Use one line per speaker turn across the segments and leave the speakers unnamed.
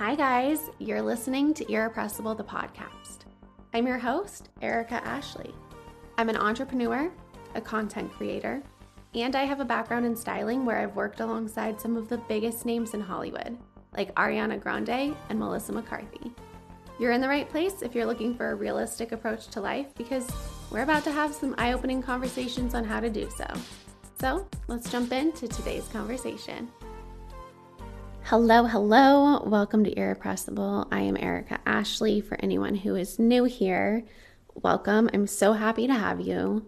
Hi, guys. You're listening to Irrepressible, the podcast. I'm your host, Erica Ashley. I'm an entrepreneur, a content creator, and I have a background in styling where I've worked alongside some of the biggest names in Hollywood, like Ariana Grande and Melissa McCarthy. You're in the right place if you're looking for a realistic approach to life because we're about to have some eye opening conversations on how to do so. So let's jump into today's conversation. Hello, hello. Welcome to Irrepressible. I am Erica Ashley. For anyone who is new here, welcome. I'm so happy to have you.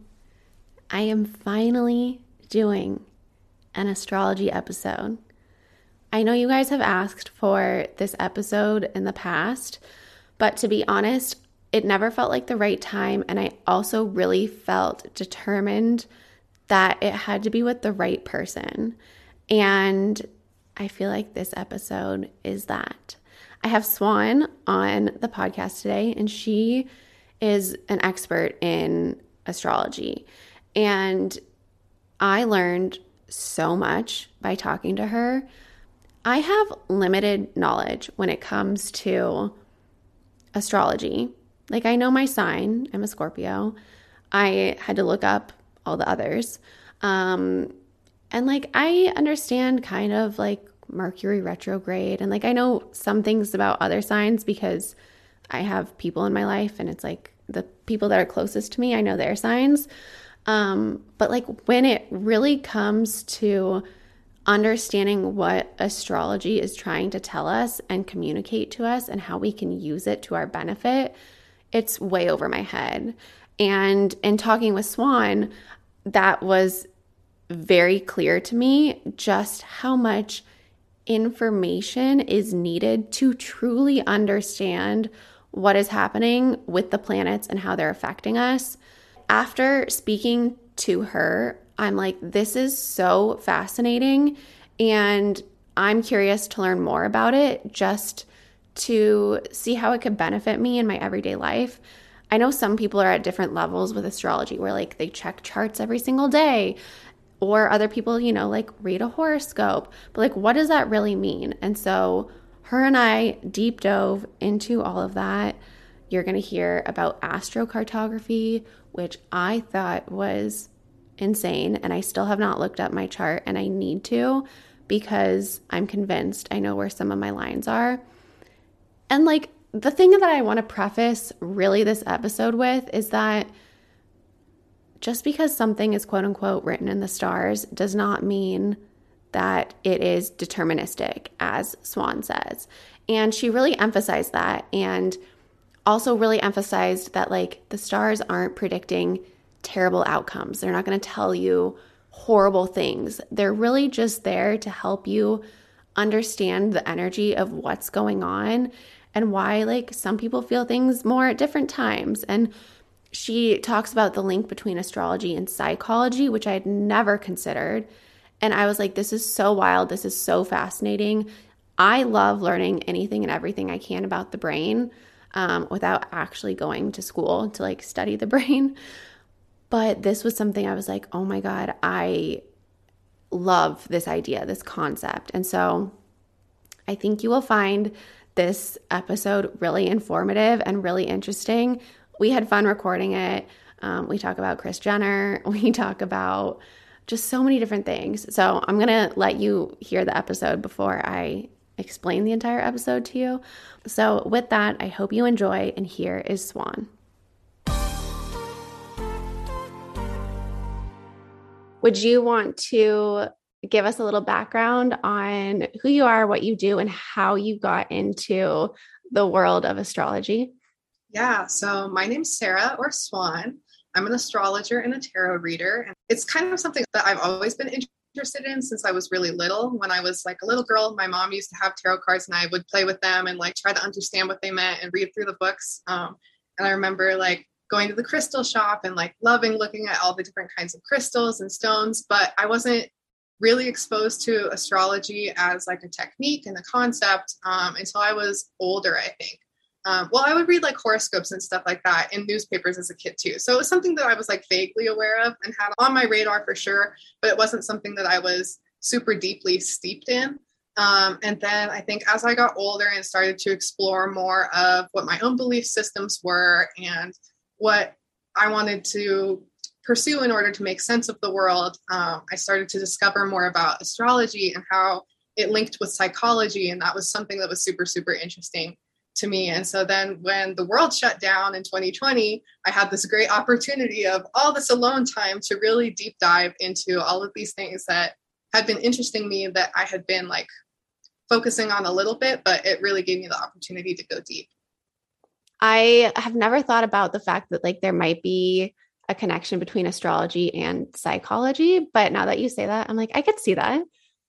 I am finally doing an astrology episode. I know you guys have asked for this episode in the past, but to be honest, it never felt like the right time. And I also really felt determined that it had to be with the right person. And I feel like this episode is that. I have Swan on the podcast today, and she is an expert in astrology. And I learned so much by talking to her. I have limited knowledge when it comes to astrology. Like, I know my sign, I'm a Scorpio. I had to look up all the others. Um, and like, I understand kind of like Mercury retrograde. And like, I know some things about other signs because I have people in my life and it's like the people that are closest to me, I know their signs. Um, but like, when it really comes to understanding what astrology is trying to tell us and communicate to us and how we can use it to our benefit, it's way over my head. And in talking with Swan, that was very clear to me just how much information is needed to truly understand what is happening with the planets and how they're affecting us. After speaking to her, I'm like, this is so fascinating. And I'm curious to learn more about it just to see how it could benefit me in my everyday life. I know some people are at different levels with astrology where like they check charts every single day or other people, you know, like read a horoscope. But like what does that really mean? And so her and I deep dove into all of that. You're going to hear about astrocartography, which I thought was insane and I still have not looked up my chart and I need to because I'm convinced I know where some of my lines are. And like the thing that I want to preface really this episode with is that just because something is quote unquote written in the stars does not mean that it is deterministic, as Swan says. And she really emphasized that and also really emphasized that like the stars aren't predicting terrible outcomes. They're not going to tell you horrible things. They're really just there to help you understand the energy of what's going on and why like some people feel things more at different times and she talks about the link between astrology and psychology which i had never considered. And i was like this is so wild. This is so fascinating. I love learning anything and everything i can about the brain um, without actually going to school to like study the brain. But this was something i was like oh my god i love this idea this concept. And so i think you will find this episode really informative and really interesting. We had fun recording it. Um, we talk about Kris Jenner. We talk about just so many different things. So I'm going to let you hear the episode before I explain the entire episode to you. So, with that, I hope you enjoy. And here is Swan. Would you want to give us a little background on who you are, what you do, and how you got into the world of astrology?
Yeah, so my name's Sarah or Swan. I'm an astrologer and a tarot reader. And it's kind of something that I've always been interested in since I was really little. When I was like a little girl, my mom used to have tarot cards and I would play with them and like try to understand what they meant and read through the books. Um, and I remember like going to the crystal shop and like loving looking at all the different kinds of crystals and stones, but I wasn't really exposed to astrology as like a technique and a concept um, until I was older, I think. Um, well, I would read like horoscopes and stuff like that in newspapers as a kid too. So it was something that I was like vaguely aware of and had on my radar for sure, but it wasn't something that I was super deeply steeped in. Um, and then I think as I got older and started to explore more of what my own belief systems were and what I wanted to pursue in order to make sense of the world, um, I started to discover more about astrology and how it linked with psychology. And that was something that was super, super interesting to me. And so then when the world shut down in 2020, I had this great opportunity of all this alone time to really deep dive into all of these things that had been interesting me that I had been like focusing on a little bit, but it really gave me the opportunity to go deep.
I have never thought about the fact that like there might be a connection between astrology and psychology, but now that you say that, I'm like I could see that.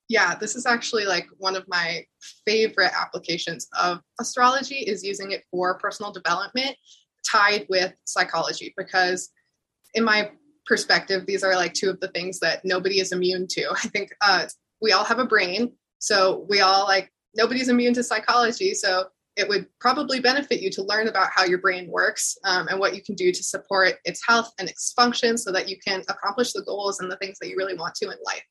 Yeah, this is actually like one of my favorite applications of astrology is using it for personal development tied with psychology because in my perspective these are like two of the things that nobody is immune to. I think uh, we all have a brain, so we all like nobody's immune to psychology, so it would probably benefit you to learn about how your brain works um, and what you can do to support its health and its function so that you can accomplish the goals and the things that you really want to in life.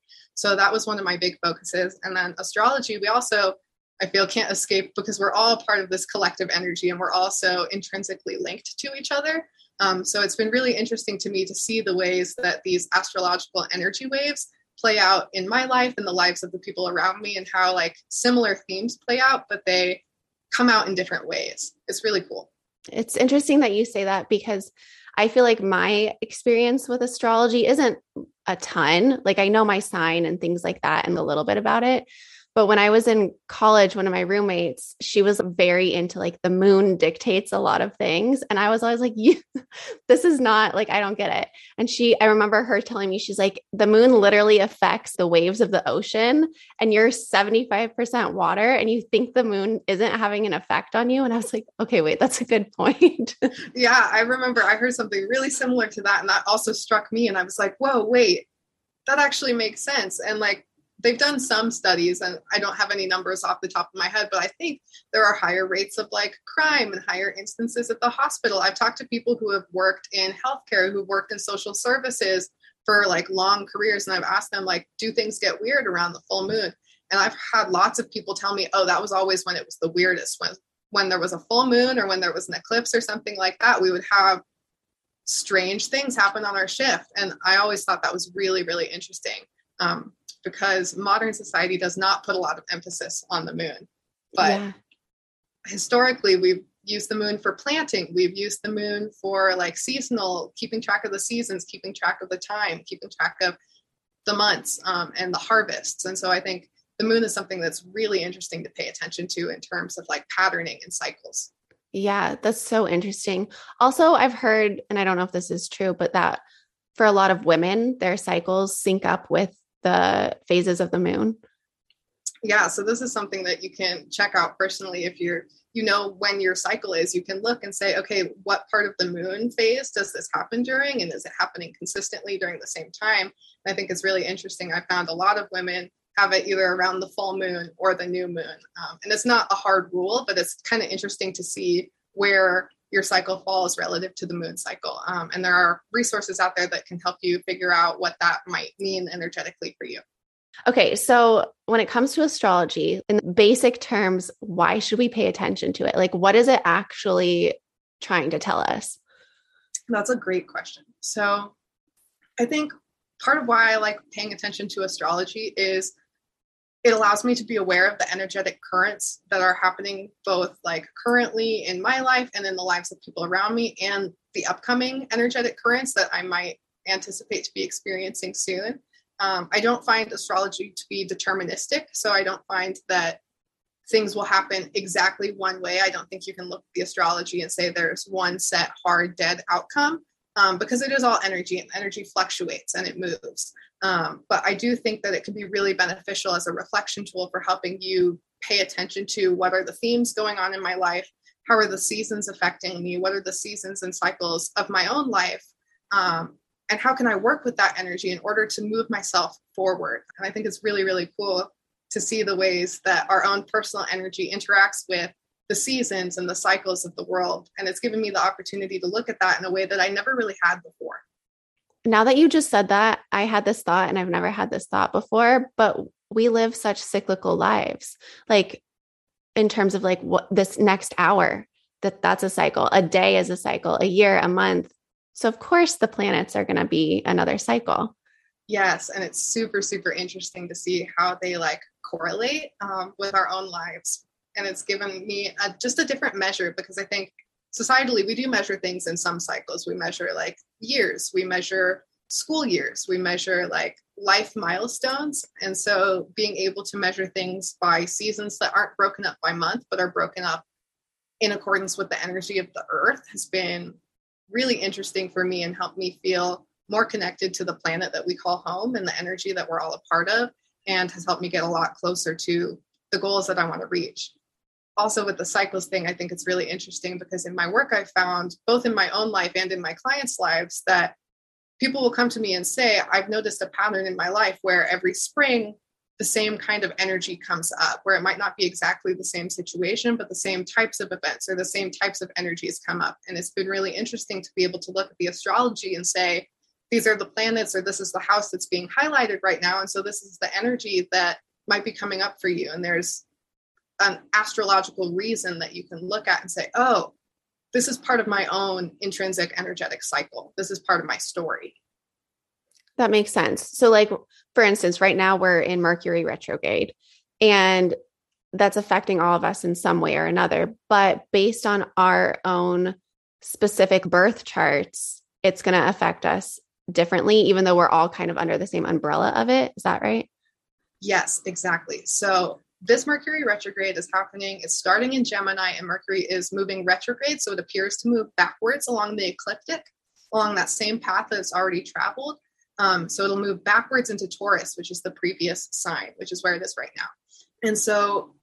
So that was one of my big focuses. And then astrology, we also, I feel, can't escape because we're all part of this collective energy and we're also intrinsically linked to each other. Um, so it's been really interesting to me to see the ways that these astrological energy waves play out in my life and the lives of the people around me and how like similar themes play out, but they come out in different ways. It's really cool.
It's interesting that you say that because I feel like my experience with astrology isn't a ton. Like I know my sign and things like that and a little bit about it, but when I was in college, one of my roommates, she was very into like the moon dictates a lot of things. And I was always like, you, this is not like, I don't get it. And she, I remember her telling me, she's like, the moon literally affects the waves of the ocean and you're 75% water and you think the moon isn't having an effect on you. And I was like, okay, wait, that's a good point.
yeah. I remember I heard something really similar to that. And that also struck me. And I was like, whoa, wait, that actually makes sense. And like, they've done some studies and i don't have any numbers off the top of my head but i think there are higher rates of like crime and higher instances at the hospital. I've talked to people who have worked in healthcare who've worked in social services for like long careers and i've asked them like do things get weird around the full moon? And i've had lots of people tell me oh that was always when it was the weirdest when when there was a full moon or when there was an eclipse or something like that. We would have strange things happen on our shift. And i always thought that was really really interesting um, because modern society does not put a lot of emphasis on the moon. But yeah. historically, we've used the moon for planting. We've used the moon for like seasonal, keeping track of the seasons, keeping track of the time, keeping track of the months um, and the harvests. And so I think the moon is something that's really interesting to pay attention to in terms of like patterning and cycles.
Yeah, that's so interesting. Also, I've heard, and I don't know if this is true, but that for a lot of women, their cycles sync up with the phases of the moon?
Yeah, so this is something that you can check out personally if you're you know when your cycle is you can look and say okay what part of the moon phase does this happen during and is it happening consistently during the same time? And i think it's really interesting. I found a lot of women have it either around the full moon or the new moon. Um, and it's not a hard rule but it's kind of interesting to see where your cycle falls relative to the moon cycle. Um, and there are resources out there that can help you figure out what that might mean energetically for you.
Okay, so when it comes to astrology, in basic terms, why should we pay attention to it? Like, what is it actually trying to tell us?
That's a great question. So, I think part of why I like paying attention to astrology is it allows me to be aware of the energetic currents that are happening both like currently in my life and in the lives of people around me and the upcoming energetic currents that i might anticipate to be experiencing soon. Um, i don't find astrology to be deterministic so i don't find that things will happen exactly one way. I don't think you can look at the astrology and say there's one set hard dead outcome um, because it is all energy and energy fluctuates and it moves. Um, but I do think that it can be really beneficial as a reflection tool for helping you pay attention to what are the themes going on in my life, how are the seasons affecting me, what are the seasons and cycles of my own life, um, and how can I work with that energy in order to move myself forward. And I think it's really, really cool to see the ways that our own personal energy interacts with the seasons and the cycles of the world. And it's given me the opportunity to look at that in a way that I never really had before.
Now that you just said that, I had this thought and I've never had this thought before. But we live such cyclical lives. Like in terms of like what this next hour, that that's a cycle. A day is a cycle, a year, a month. So of course the planets are going to be another cycle.
Yes, and it's super super interesting to see how they like correlate um, with our own lives, and it's given me a, just a different measure because I think societally we do measure things in some cycles. We measure like years, we measure school years, we measure like life milestones, and so being able to measure things by seasons that aren't broken up by month but are broken up in accordance with the energy of the earth has been really interesting for me and helped me feel more connected to the planet that we call home and the energy that we're all a part of and has helped me get a lot closer to the goals that I want to reach. Also, with the cycles thing, I think it's really interesting because in my work, I found both in my own life and in my clients' lives that people will come to me and say, I've noticed a pattern in my life where every spring the same kind of energy comes up where it might not be exactly the same situation but the same types of events or the same types of energies come up. And it's been really interesting to be able to look at the astrology and say these are the planets or this is the house that's being highlighted right now and so this is the energy that might be coming up for you. And there's an astrological reason that you can look at and say oh this is part of my own intrinsic energetic cycle this is part of my story
that makes sense. So, like, for instance, right now we're in Mercury retrograde, and that's affecting all of us in some way or another. But based on our own specific birth charts, it's going to affect us differently, even though we're all kind of under the same umbrella of it. Is that right?
Yes, exactly. So, this Mercury retrograde is happening. It's starting in Gemini, and Mercury is moving retrograde. So, it appears to move backwards along the ecliptic, along that same path that it's already traveled. Um, so it'll move backwards into Taurus, which is the previous sign, which is where it is right now. And so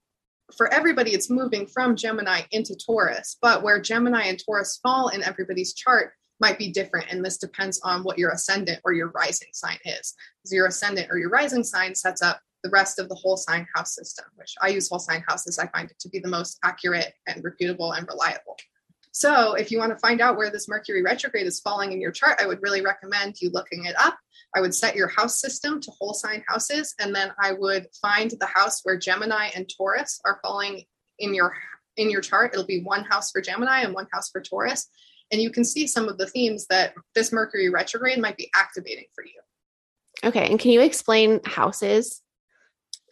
for everybody, it's moving from Gemini into Taurus, but where Gemini and Taurus fall in everybody's chart might be different. And this depends on what your ascendant or your rising sign is. Because your ascendant or your rising sign sets up the rest of the whole sign house system, which I use whole sign houses. I find it to be the most accurate and reputable and reliable. So, if you want to find out where this Mercury retrograde is falling in your chart, I would really recommend you looking it up. I would set your house system to whole sign houses, and then I would find the house where Gemini and Taurus are falling in your in your chart. It'll be one house for Gemini and one house for Taurus, and you can see some of the themes that this Mercury retrograde might be activating for you.
Okay, and can you explain houses?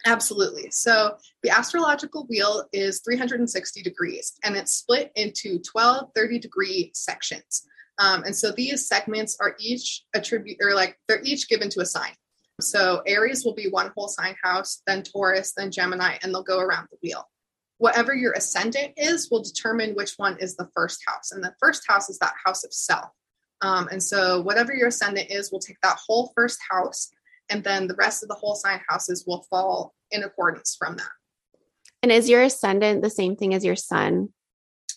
Absolutely. So the astrological wheel is 360 degrees and it's split into 12 30 degree sections. Um, and so these segments are each attribute or like they're each given to a sign. So Aries will be one whole sign house, then Taurus, then Gemini, and they'll go around the wheel. Whatever your ascendant is will determine which one is the first house. And the first house is that house of self. Um, and so whatever your ascendant is will take that whole first house and then the rest of the whole sign houses will fall in accordance from that.
And is your ascendant the same thing as your sun?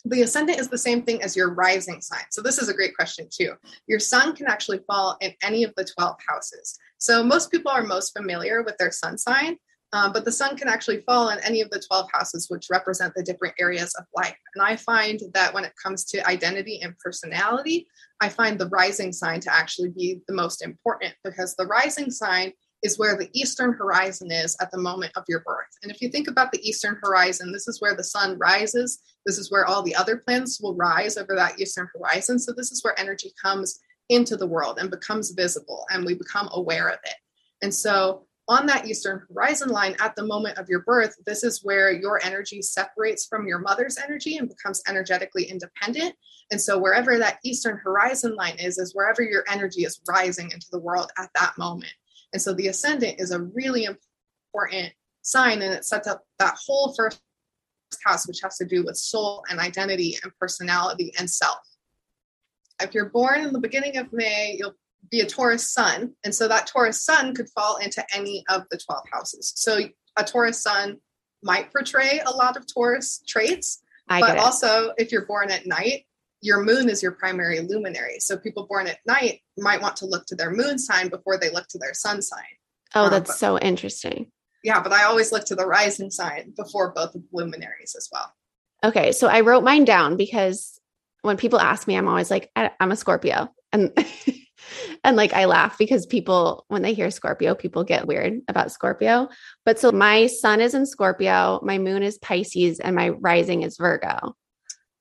The ascendant is the same thing as your rising sign. So, this is a great question, too. Your sun can actually fall in any of the 12 houses. So, most people are most familiar with their sun sign, um, but the sun can actually fall in any of the 12 houses, which represent the different areas of life. And I find that when it comes to identity and personality, I find the rising sign to actually be the most important because the rising sign is where the eastern horizon is at the moment of your birth. And if you think about the eastern horizon, this is where the sun rises. This is where all the other planets will rise over that eastern horizon. So, this is where energy comes into the world and becomes visible, and we become aware of it. And so, on that eastern horizon line at the moment of your birth, this is where your energy separates from your mother's energy and becomes energetically independent. And so, wherever that eastern horizon line is, is wherever your energy is rising into the world at that moment. And so, the ascendant is a really important sign, and it sets up that whole first house, which has to do with soul and identity and personality and self. If you're born in the beginning of May, you'll be a Taurus sun. And so that Taurus sun could fall into any of the 12 houses. So a Taurus sun might portray a lot of Taurus traits, I but also if you're born at night, your moon is your primary luminary. So people born at night might want to look to their moon sign before they look to their sun sign.
Oh, um, that's but, so interesting.
Yeah, but I always look to the rising sign before both luminaries as well.
Okay, so I wrote mine down because when people ask me, I'm always like, I'm a Scorpio. And and like I laugh because people, when they hear Scorpio, people get weird about Scorpio. But so my sun is in Scorpio, my moon is Pisces, and my rising is Virgo.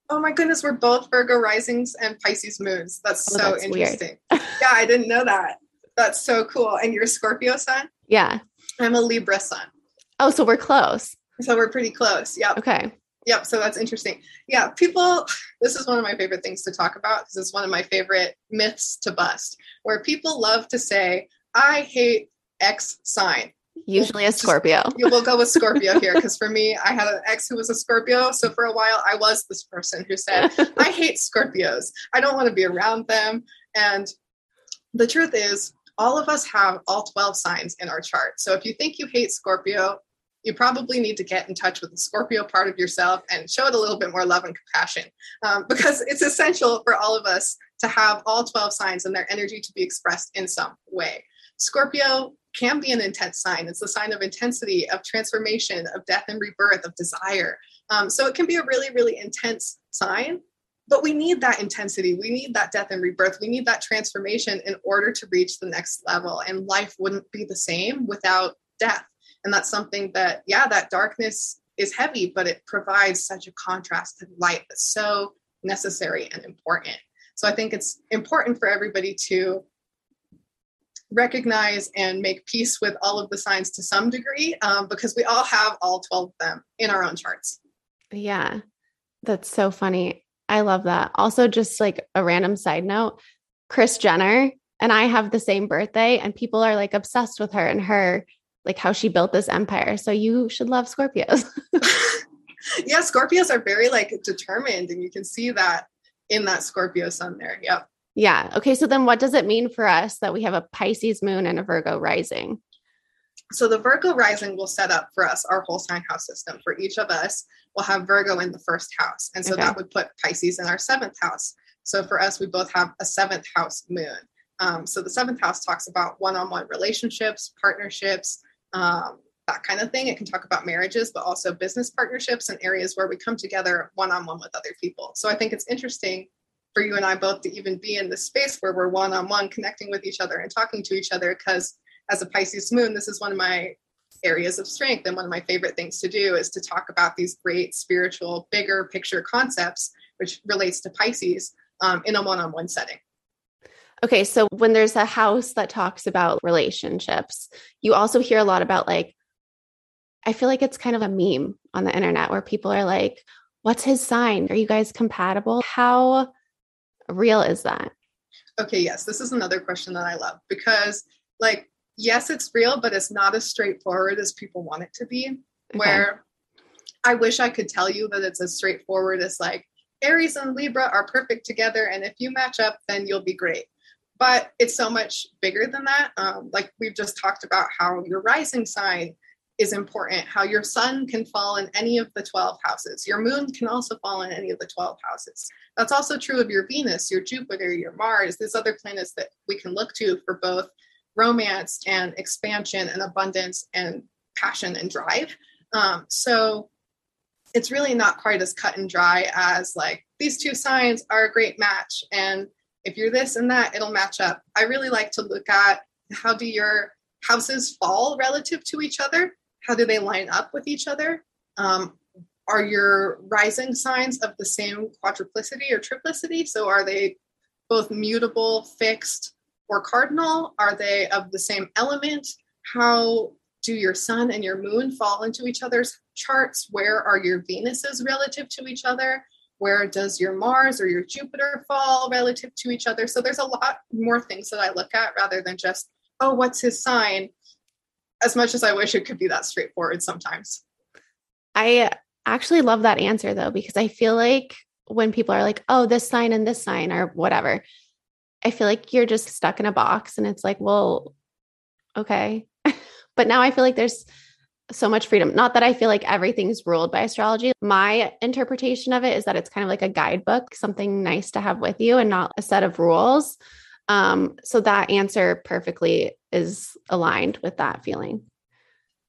Oh my goodness, we're both Virgo risings and Pisces moons. That's oh, so that's interesting. yeah, I didn't know that. That's so cool. And you're Scorpio sun?
Yeah.
I'm a Libra sun.
Oh, so we're close.
So we're pretty close. Yeah.
Okay.
Yep. So that's interesting. Yeah. People, this is one of my favorite things to talk about because it's one of my favorite myths to bust, where people love to say, I hate X sign.
Usually a Scorpio.
you will go with Scorpio here because for me, I had an ex who was a Scorpio. So for a while, I was this person who said, I hate Scorpios. I don't want to be around them. And the truth is, all of us have all 12 signs in our chart. So if you think you hate Scorpio, you probably need to get in touch with the Scorpio part of yourself and show it a little bit more love and compassion um, because it's essential for all of us to have all 12 signs and their energy to be expressed in some way. Scorpio can be an intense sign. It's a sign of intensity, of transformation, of death and rebirth, of desire. Um, so it can be a really, really intense sign, but we need that intensity. We need that death and rebirth. We need that transformation in order to reach the next level. And life wouldn't be the same without death and that's something that yeah that darkness is heavy but it provides such a contrast to light that's so necessary and important. So i think it's important for everybody to recognize and make peace with all of the signs to some degree um, because we all have all 12 of them in our own charts.
Yeah that's so funny. I love that. Also just like a random side note Kris Jenner and i have the same birthday and people are like obsessed with her and her like how she built this empire. So you should love Scorpios.
yeah, Scorpios are very like determined, and you can see that in that Scorpio sun there. Yep.
Yeah. Okay. So then what does it mean for us that we have a Pisces moon and a Virgo rising?
So the Virgo rising will set up for us our whole sign house system. For each of us, we'll have Virgo in the first house. And so okay. that would put Pisces in our seventh house. So for us, we both have a seventh house moon. Um, so the seventh house talks about one on one relationships, partnerships, um, that kind of thing. It can talk about marriages, but also business partnerships and areas where we come together one on one with other people. So I think it's interesting for you and I both to even be in this space where we're one on one connecting with each other and talking to each other. Because as a Pisces moon, this is one of my areas of strength. And one of my favorite things to do is to talk about these great spiritual, bigger picture concepts, which relates to Pisces um, in a one on one setting.
Okay, so when there's a house that talks about relationships, you also hear a lot about like, I feel like it's kind of a meme on the internet where people are like, What's his sign? Are you guys compatible? How real is that?
Okay, yes, this is another question that I love because, like, yes, it's real, but it's not as straightforward as people want it to be. Okay. Where I wish I could tell you that it's as straightforward as like, Aries and Libra are perfect together, and if you match up, then you'll be great but it's so much bigger than that. Um, like we've just talked about how your rising sign is important, how your sun can fall in any of the 12 houses. Your moon can also fall in any of the 12 houses. That's also true of your Venus, your Jupiter, your Mars. There's other planets that we can look to for both romance and expansion and abundance and passion and drive. Um, so it's really not quite as cut and dry as like these two signs are a great match and if you're this and that, it'll match up. I really like to look at how do your houses fall relative to each other? How do they line up with each other? Um, are your rising signs of the same quadruplicity or triplicity? So are they both mutable, fixed, or cardinal? Are they of the same element? How do your sun and your moon fall into each other's charts? Where are your Venuses relative to each other? Where does your Mars or your Jupiter fall relative to each other? So there's a lot more things that I look at rather than just, oh, what's his sign? As much as I wish it could be that straightforward sometimes.
I actually love that answer though, because I feel like when people are like, oh, this sign and this sign or whatever, I feel like you're just stuck in a box and it's like, well, okay. but now I feel like there's so much freedom. Not that I feel like everything's ruled by astrology. My interpretation of it is that it's kind of like a guidebook, something nice to have with you and not a set of rules. Um, so that answer perfectly is aligned with that feeling.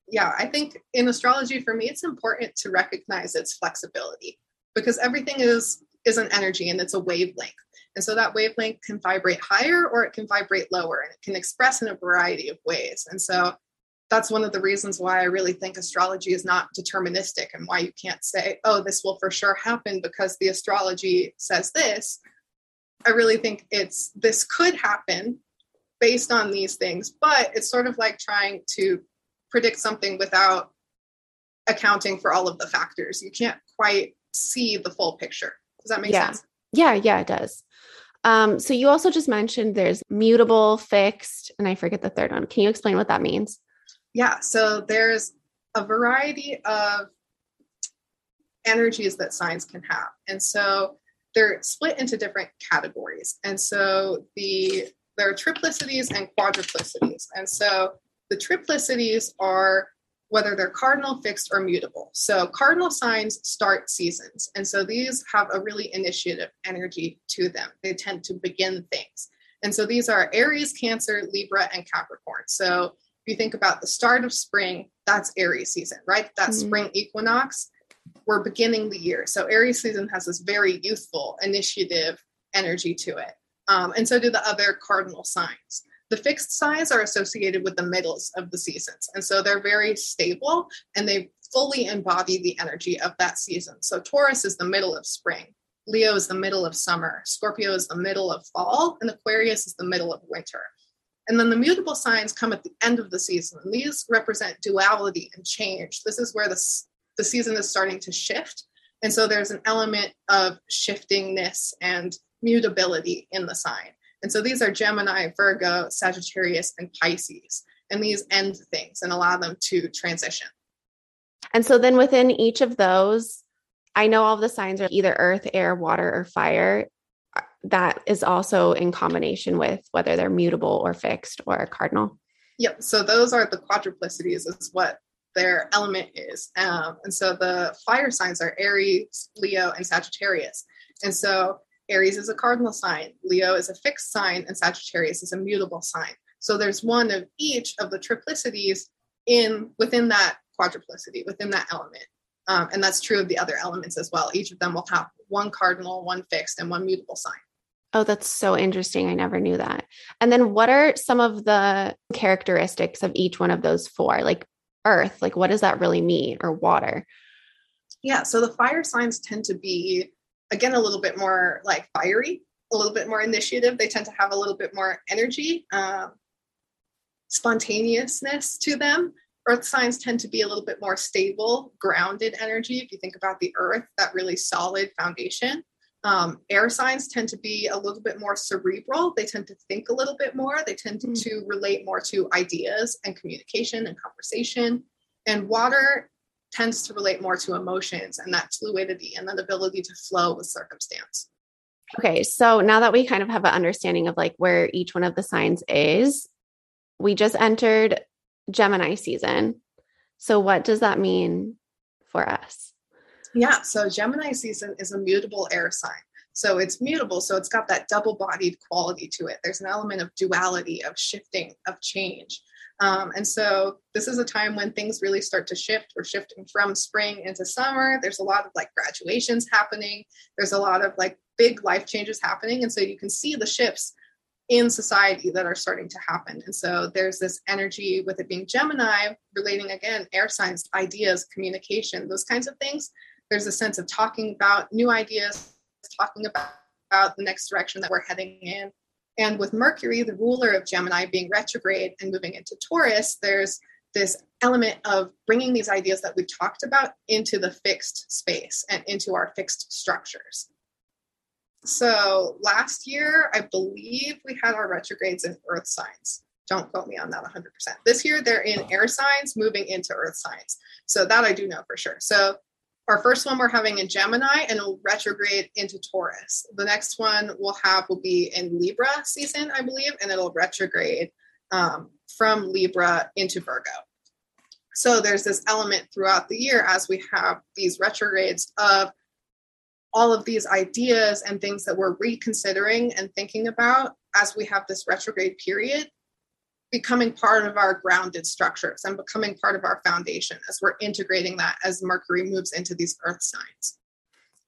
Yeah, I think in astrology, for me, it's important to recognize its flexibility because everything is is an energy and it's a wavelength. And so that wavelength can vibrate higher or it can vibrate lower and it can express in a variety of ways. And so that's one of the reasons why I really think astrology is not deterministic and why you can't say, oh, this will for sure happen because the astrology says this. I really think it's this could happen based on these things, but it's sort of like trying to predict something without accounting for all of the factors. You can't quite see the full picture. Does that make
yeah.
sense?
Yeah, yeah, it does. Um, so you also just mentioned there's mutable, fixed, and I forget the third one. Can you explain what that means?
Yeah, so there's a variety of energies that signs can have. And so they're split into different categories. And so the there are triplicities and quadruplicities. And so the triplicities are whether they're cardinal, fixed, or mutable. So cardinal signs start seasons. And so these have a really initiative energy to them. They tend to begin things. And so these are Aries, Cancer, Libra, and Capricorn. So if you think about the start of spring, that's Aries season, right? That mm-hmm. spring equinox, we're beginning the year. So Aries season has this very youthful initiative energy to it. Um, and so do the other cardinal signs. The fixed signs are associated with the middles of the seasons. And so they're very stable and they fully embody the energy of that season. So Taurus is the middle of spring, Leo is the middle of summer, Scorpio is the middle of fall, and Aquarius is the middle of winter. And then the mutable signs come at the end of the season. And these represent duality and change. This is where the, the season is starting to shift. And so there's an element of shiftingness and mutability in the sign. And so these are Gemini, Virgo, Sagittarius, and Pisces. And these end things and allow them to transition.
And so then within each of those, I know all the signs are either earth, air, water, or fire. That is also in combination with whether they're mutable or fixed or cardinal.
Yep. So those are the quadruplicities, is what their element is. Um, and so the fire signs are Aries, Leo, and Sagittarius. And so Aries is a cardinal sign, Leo is a fixed sign, and Sagittarius is a mutable sign. So there's one of each of the triplicities in within that quadruplicity, within that element. Um, and that's true of the other elements as well. Each of them will have one cardinal, one fixed, and one mutable sign.
Oh, that's so interesting. I never knew that. And then what are some of the characteristics of each one of those four? Like earth, like what does that really mean? Or water?
Yeah, so the fire signs tend to be again a little bit more like fiery a little bit more initiative they tend to have a little bit more energy um, spontaneousness to them earth signs tend to be a little bit more stable grounded energy if you think about the earth that really solid foundation um, air signs tend to be a little bit more cerebral they tend to think a little bit more they tend to, mm. to relate more to ideas and communication and conversation and water tends to relate more to emotions and that fluidity and that ability to flow with circumstance.
Okay, so now that we kind of have an understanding of like where each one of the signs is, we just entered Gemini season. So what does that mean for us?
Yeah, so Gemini season is a mutable air sign. So it's mutable, so it's got that double bodied quality to it. There's an element of duality, of shifting, of change. Um, and so this is a time when things really start to shift. We're shifting from spring into summer. There's a lot of like graduations happening. There's a lot of like big life changes happening. And so you can see the shifts in society that are starting to happen. And so there's this energy with it being Gemini, relating again, air signs, ideas, communication, those kinds of things. There's a sense of talking about new ideas, talking about, about the next direction that we're heading in. And with Mercury, the ruler of Gemini, being retrograde and moving into Taurus, there's this element of bringing these ideas that we've talked about into the fixed space and into our fixed structures. So last year, I believe we had our retrogrades in earth signs. Don't quote me on that 100%. This year, they're in air signs moving into earth signs. So that I do know for sure. So our first one we're having in Gemini and it'll retrograde into Taurus. The next one we'll have will be in Libra season, I believe, and it'll retrograde um, from Libra into Virgo. So there's this element throughout the year as we have these retrogrades of all of these ideas and things that we're reconsidering and thinking about as we have this retrograde period becoming part of our grounded structures and becoming part of our foundation as we're integrating that as Mercury moves into these earth signs.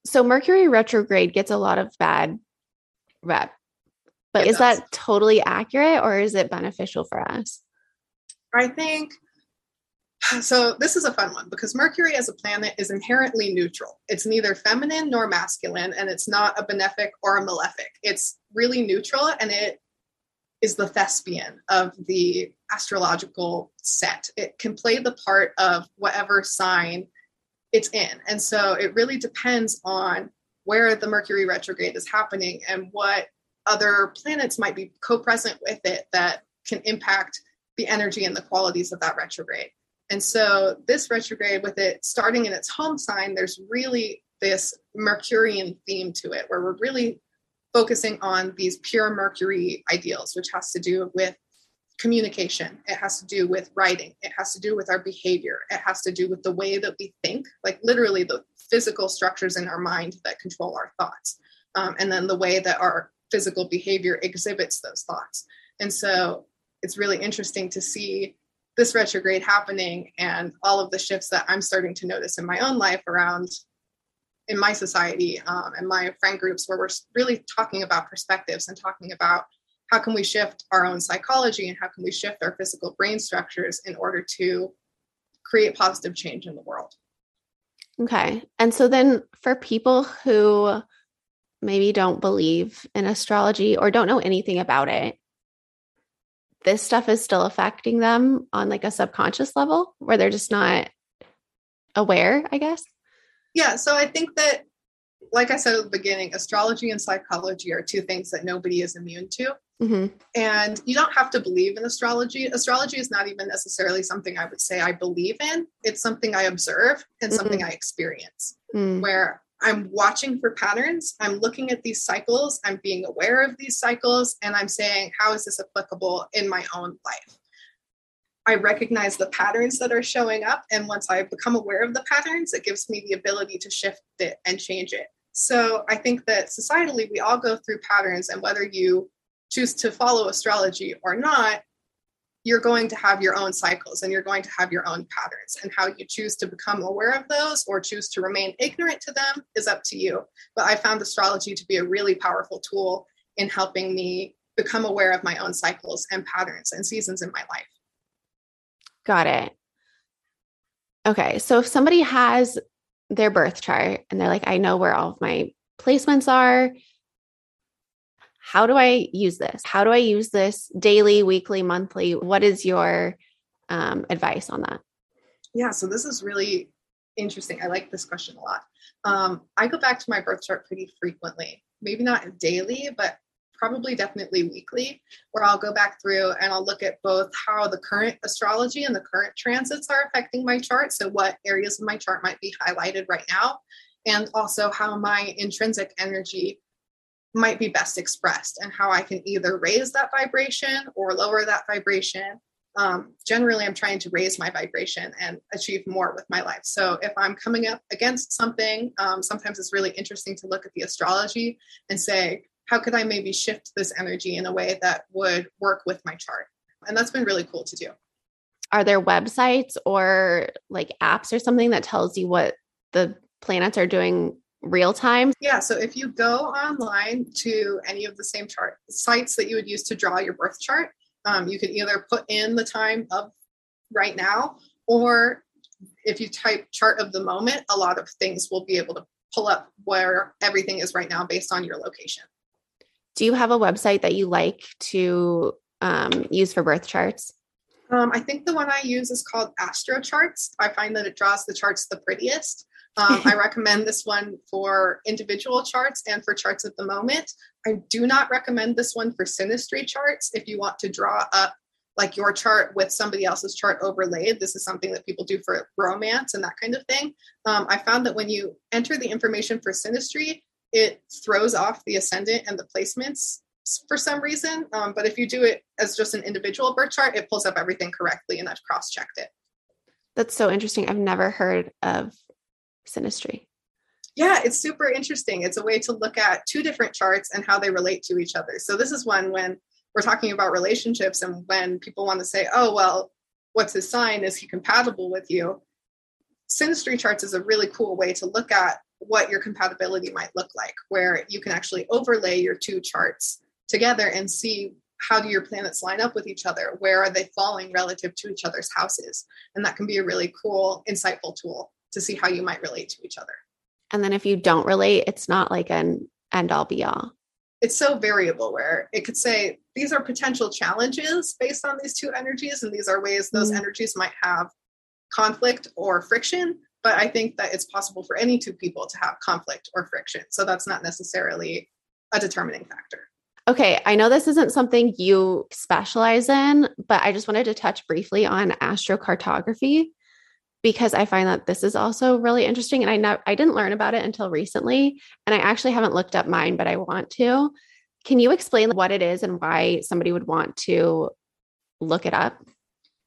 So Mercury retrograde gets a lot of bad rep. But
It
is
does.
that totally accurate or is it beneficial for us?
I think so. This is a fun one because Mercury as a planet is inherently neutral. It's neither feminine nor masculine, and it's not a benefic or a malefic. It's really neutral, and it is the thespian of the astrological set. It can play the part of whatever sign it's in. And so it really depends on where the Mercury retrograde is happening and what other planets might be co present with it that can impact the energy and the qualities of that retrograde. And so, this retrograde, with it starting in its home sign, there's really this Mercurian theme to it, where we're really focusing on these pure Mercury ideals, which has to do with communication. It has to do with writing. It has to do with our behavior. It has to do with the way that we think, like literally the physical structures in our mind that control our thoughts. Um, and then the way that our physical behavior exhibits those thoughts. And so it's really interesting to see this retrograde happening and all of the shifts that I'm starting to notice in my own life around in my society um, and my friend groups where we're really talking about perspectives and talking about how can we shift our own psychology and how can we shift our physical brain structures in order to create positive change in the world
Okay. And so then for people who maybe don't believe in astrology or don't know anything about it, this stuff is still affecting them on like a subconscious level where they're just not aware, I guess.
Yeah so i think that like i said at the beginning astrology and psychology are two things that nobody is immune to.
Hmm
and you don't have to believe in astrology. Astrology is not even necessarily something i would say i believe in. It's something i observe and something i experience.
Mm.
where I'm watching for patterns, I'm looking at these cycles, I'm being aware of these cycles, and I'm saying, how is this applicable in my own life? I recognize the patterns that are showing up. And once I become aware of the patterns, it gives me the ability to shift it and change it. So I think that societally, we all go through patterns, and whether you choose to follow astrology or not, you're going to have your own cycles and you're going to have your own patterns. And how you choose to become aware of those or choose to remain ignorant to them is up to you. But I found astrology to be a really powerful tool in helping me become aware of my own cycles and patterns and seasons in my life.
Got it. Okay. So if somebody has their birth chart and they're like, I know where all of my placements are, how do I use this? How do I use this daily, weekly, monthly? What is your um, advice on that?
Yeah, so this is really interesting. I like this question a lot. Um, I go back to my birth chart pretty frequently, maybe not daily, but probably definitely weekly, where I'll go back through and I'll look at both how the current astrology and the current transits are affecting my chart. So, what areas of my chart might be highlighted right now, and also how my intrinsic energy might be best expressed and how I can either raise that vibration or lower that vibration um, generally i'm trying to raise my vibration and achieve more with my life so if i'm coming up against something um, sometimes it's really interesting to look at the astrology and say how could i maybe shift this energy in a way that would work with my chart? And that's been really cool to do.
Are there websites or like apps or something that tells you what the planets are doing real time?
yeah so if you go online to any of the same chart sites that you would use to draw your birth chart um, you could either put in the time of right now or if you type chart of the moment a lot of things will be able to pull up where everything is right now based on your location
Do you have a website that you like to um, use for birth charts?
um, i think the one i use is called astro charts i find that it draws the charts the prettiest um, I recommend this one for individual charts and for charts at the moment. I do not recommend this one for synastry charts. If you want to draw up like your chart with somebody else's chart overlaid, this is something that people do for romance and that kind of thing. Um, I found that when you enter the information for synastry, it throws off the ascendant and the placements for some reason. Um, but if you do it as just an individual birth chart, it pulls up everything correctly and I've cross checked it.
That's so interesting. I've never heard of synastry.
Yeah, it's super interesting. It's a way to look at two different charts and how they relate to each other. So, this is one when we're talking about relationships and when people want to say, oh, well, what's his sign? Is he compatible with you? Synastry charts is a really cool way to look at what your compatibility might look like, where you can actually overlay your two charts together and see how do your planets line up with each other? Where are they falling relative to each other's houses? And that can be a really cool, insightful tool to see how you might relate to each other.
And then if you don't relate, it's not like an end all be all.
It's so variable where it could say these are potential challenges based on these two energies, and these are ways those mm-hmm. energies might have conflict or friction. But I think that it's possible for any two people to have conflict or friction. So that's not necessarily a determining factor.
Okay, I know this isn't something you specialize in, but I just wanted to touch briefly on astrocartography because I find that this is also really interesting and I know I didn't learn about it until recently and I actually haven't looked up mine but I want to. Can you explain what it is and why somebody would want to look it up?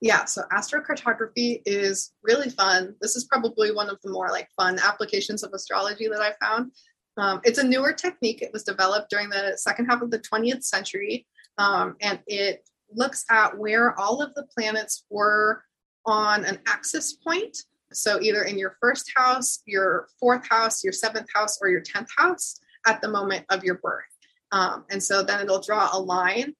Yeah, so astrocartography is really fun. This is probably one of the more like fun applications of astrology that I found. Um, it's a newer technique. It was developed during the second half of the 20th century, um, and it looks at where all of the planets were on an axis point. So, either in your first house, your fourth house, your seventh house, or your 10th house at the moment of your birth. Um, and so then it'll draw a line,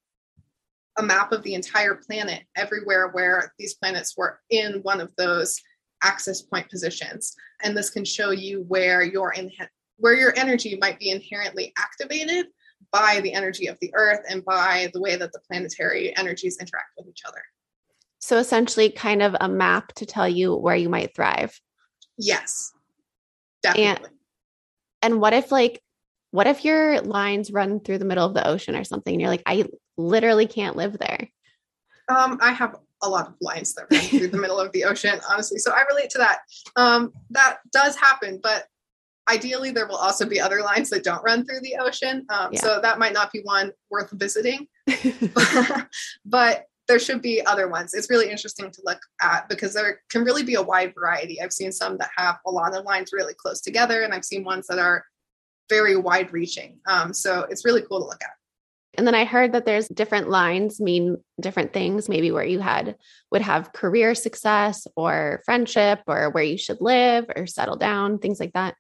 a map of the entire planet, everywhere where these planets were in one of those axis point positions. And this can show you where your in, where your energy might be inherently activated by the energy of the earth and by the way that the planetary energies interact with each other.
So essentially kind of a map to tell you where you might thrive.
Yes. Definitely.
And, and what if like what if your lines run through the middle of the ocean or something and you're like I literally can't live there?
Um I have a lot of lines that run through the middle of the ocean honestly. So I relate to that. Um that does happen, but ideally there will also be other lines that don't run through the ocean um, yeah. so that might not be one worth visiting but there should be other ones it's really interesting to look at because there can really be a wide variety i've seen some that have a lot of lines really close together and i've seen ones that are very wide reaching um, so it's really cool to look at
and then I heard that there's different lines mean different things, maybe where you had would have career success or friendship or where you should live or settle down, things like that.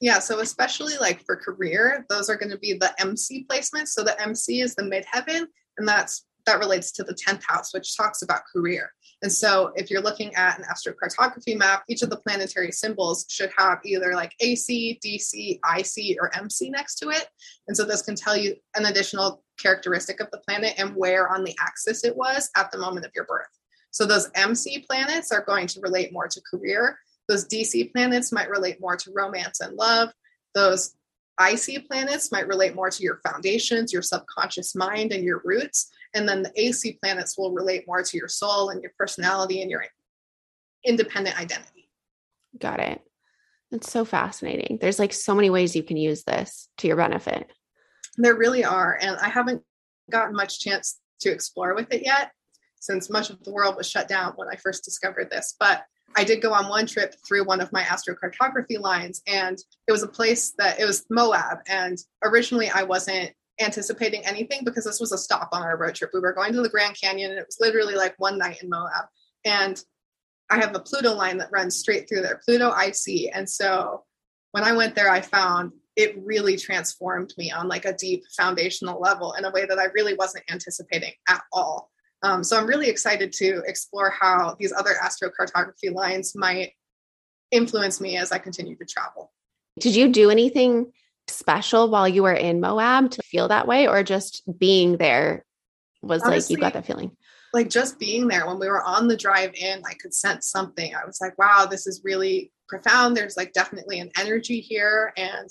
Yeah, so especially like for career, those are going to be the MC placements. So the MC is the midheaven, and that's that relates to the 10th house, which talks about career. And so if you're looking at an astrocartography map, each of the planetary symbols should have either like AC, DC, IC, or MC next to it. And so this can tell you an additional characteristic of the planet and where on the axis it was at the moment of your birth. So those MC planets are going to relate more to career those DC planets might relate more to romance and love. Those IC planets might relate more to your foundations, your subconscious mind, and your roots. And then the AC planets will relate more to your soul and your personality and your independent identity.
Got it. It's so fascinating. There's like so many ways you can use this to your benefit.
There really are. And I haven't gotten much chance to explore with it yet since much of the world was shut down when I first discovered this. But I did go on one trip through one of my astrocartography lines, and it was a place that it was Moab. And originally, I wasn't anticipating anything because this was a stop on our road trip. We were going to the Grand Canyon, and it was literally like one night in Moab. And I have a Pluto line that runs straight through there, Pluto IC. And so when I went there, I found it really transformed me on like a deep foundational level in a way that I really wasn't anticipating at all. Um, so I'm really excited to explore how these other astrocartography lines might influence me as I continue to travel.
Did you do anything special while you were in Moab to feel that way, or just being there was Honestly, like you got that feeling?
Like just being there when we were on the drive in, I could sense something. I was like, wow, this is really profound. There's like definitely an energy here. And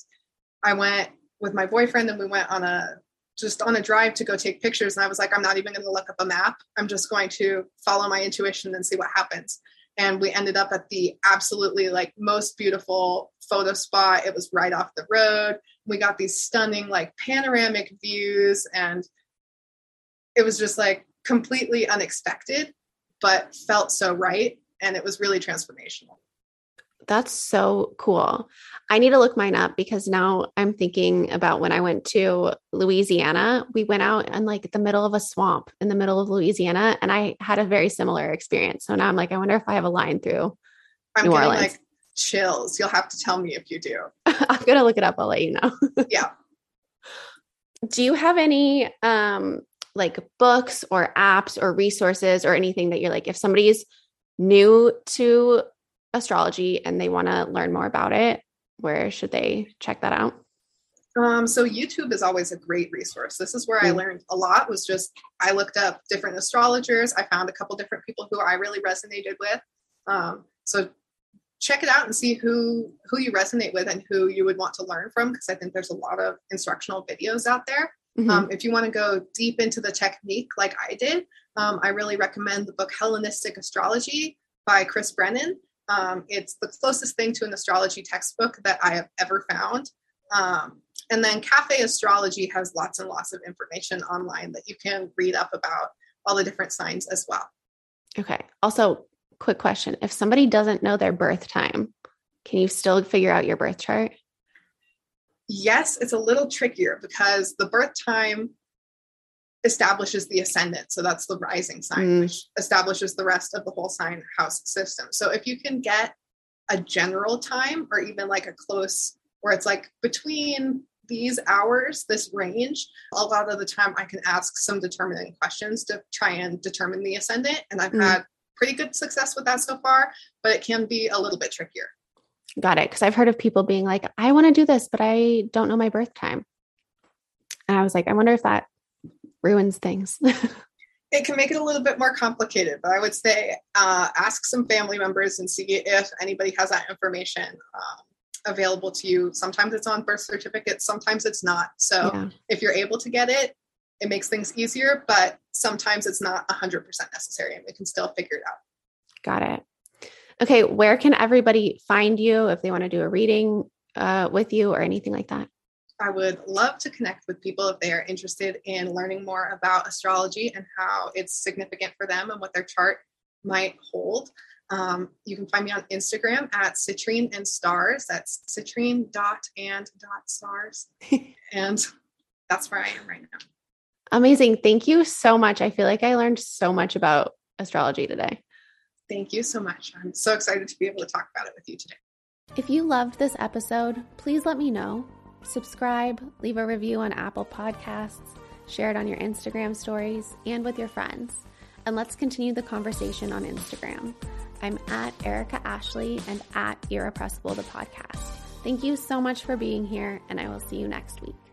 I went with my boyfriend and we went on a just on a drive to go take pictures. And I was like, I'm not even going to look up a map. I'm just going to follow my intuition and see what happens. And we ended up at the absolutely like most beautiful photo spot. It was right off the road. We got these stunning like panoramic views and it was just like completely unexpected, but felt so right. And it was really transformational.
That's so cool. I need to look mine up because now I'm thinking about when I went to Louisiana. We went out in like the middle of a swamp in the middle of Louisiana, and I had a very similar experience. So now I'm like, I wonder if I have a line through
I'm New Orleans. Like chills. You'll have to tell me if you do.
I'm going to look it up. I'll let you know.
yeah.
Do you have any um like books or apps or resources or anything that you're like if somebody's new to astrology and they want to learn more about it, where should they check that out?
Um, so YouTube is always a great resource. This is where mm. I learned a lot. Was just I looked up different astrologers. I found a couple different people who I really resonated with. Um, so check it out and see who who you resonate with and who you would want to learn from because I think there's a lot of instructional videos out there. Mm-hmm. Um, if you want to go deep into the technique like I did, um, I really recommend the book Hellenistic Astrology by Chris Brennan. Um, it's the closest thing to an astrology textbook that I have ever found. Um, and then Cafe Astrology has lots and lots of information online that you can read up about all the different signs as well.
Okay. Also, quick question if somebody doesn't know their birth time, can you still figure out your birth chart?
Yes, it's a little trickier because the birth time establishes the ascendant. So that's the rising sign, mm. which establishes the rest of the whole sign house system. So if you can get a general time or even like a close where it's like between these hours, this range, a lot of the time I can ask some determining questions to try and determine the ascendant. And I've mm. had pretty good success with that so far, but it can be a little bit trickier.
Got it. Because I've heard of people being like, I want to do this, but I don't know my birth time. And I was like, I wonder if that ruins things.
it can make it a little bit more complicated, but I would say uh, ask some family members and see if anybody has that information um, available to you. Sometimes it's on birth certificates, sometimes it's not. So yeah. if you're able to get it, it makes things easier, but sometimes it's not 100% necessary and we can still figure it out.
Got it. Okay, where can everybody find you if they want to do a reading uh, with you or anything like that?
I would love to connect with people if they are interested in learning more about astrology and how it's significant for them and what their chart might hold. Um, you can find me on Instagram at citrine and stars. That's citrine dot and dot stars. and that's where I am right now.
Amazing. Thank you so much. I feel like I learned so much about astrology today.
Thank you so much. I'm so excited to be able to talk about it with you today.
If you loved this episode, please let me know. Subscribe, leave a review on Apple Podcasts, share it on your Instagram stories and with your friends. And let's continue the conversation on Instagram. I'm at Erica Ashley and at Irrepressible the podcast. Thank you so much for being here, and I will see you next week.